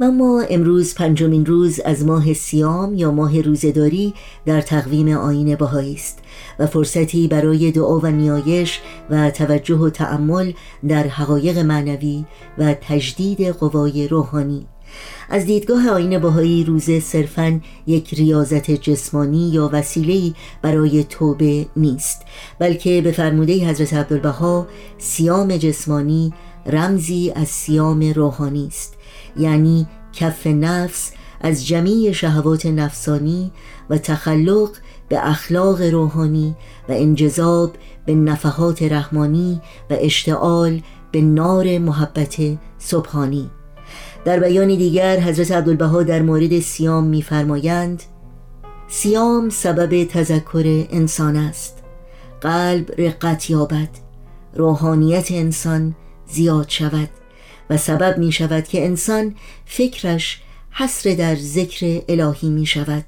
و ما امروز پنجمین روز از ماه سیام یا ماه روزداری در تقویم آین بهایی است و فرصتی برای دعا و نیایش و توجه و تأمل در حقایق معنوی و تجدید قوای روحانی. از دیدگاه آین بهایی روزه صرفا یک ریاضت جسمانی یا وسیله برای توبه نیست بلکه به فرموده حضرت عبدالبها سیام جسمانی رمزی از سیام روحانی است. یعنی کف نفس از جمیع شهوات نفسانی و تخلق به اخلاق روحانی و انجذاب به نفحات رحمانی و اشتعال به نار محبت سبحانی. در بیان دیگر حضرت عبدالبها در مورد سیام می‌فرمایند سیام سبب تذکر انسان است. قلب رقت یابد. روحانیت انسان زیاد شود. و سبب می شود که انسان فکرش حسر در ذکر الهی می شود.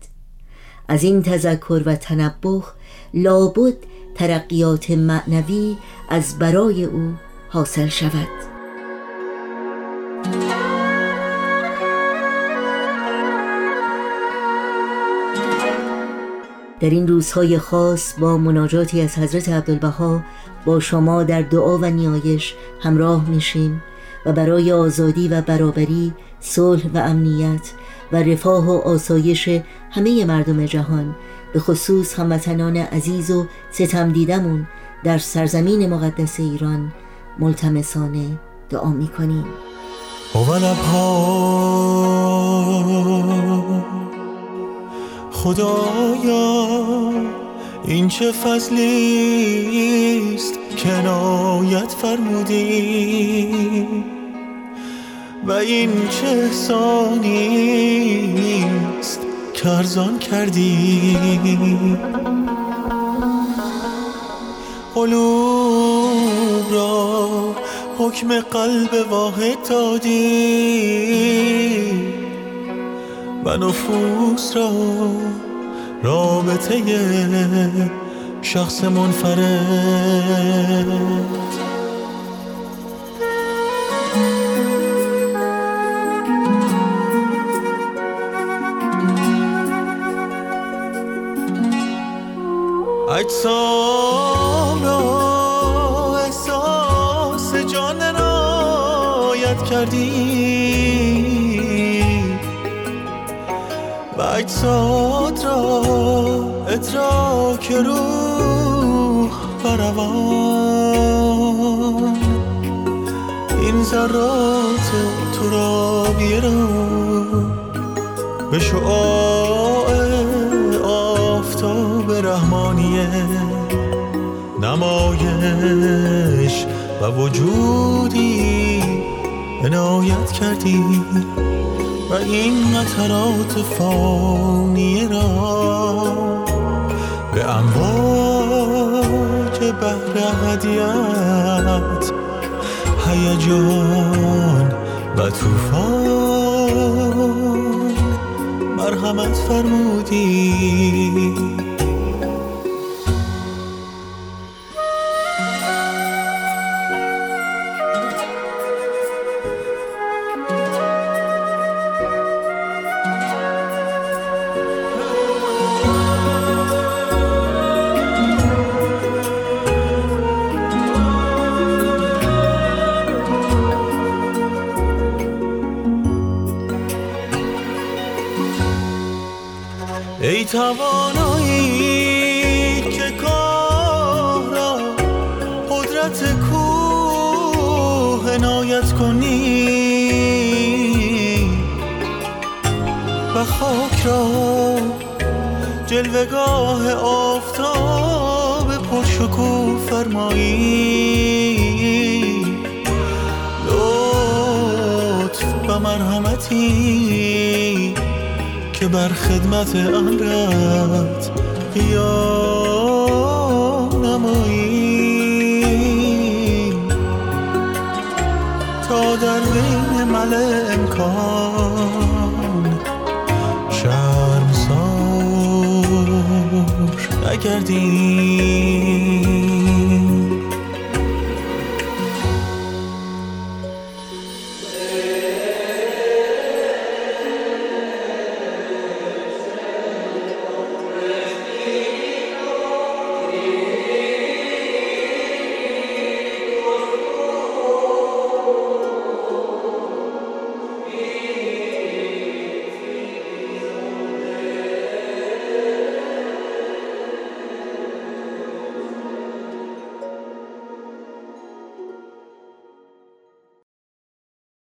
از این تذکر و تنبخ لابد ترقیات معنوی از برای او حاصل شود. در این روزهای خاص با مناجاتی از حضرت عبدالبها با شما در دعا و نیایش همراه میشیم. و برای آزادی و برابری صلح و امنیت و رفاه و آسایش همه مردم جهان به خصوص هموطنان عزیز و ستم دیدمون در سرزمین مقدس ایران ملتمسانه دعا می‌کنیم. خدایا این چه فضلی است؟ کنایت فرمودی. و این چه احسانی است کرزان کردی؟ قلوب را حکم قلب واحد دادی و نفوس را رابطه شخص منفرد. اجسام را احساس جان رایت کردی. و اجساد را ادراک روح بروان این ذرات ترابیه را به شعاع رحمانیه نمایش و وجودی عنایت کردی و این قطرات فانیه را به امواج بحر هدیت هیجان و طوفان مرحمت فرمودی. ای توانایی که کار را قدرت کوه عنایت کنی و خاک را جلوگاه آفتاب پرشکوه فرمایی. لطف و مرحمتی که بر خدمت امرت قیام نمایی تا در بین مل امکان شرمسار نگردیم.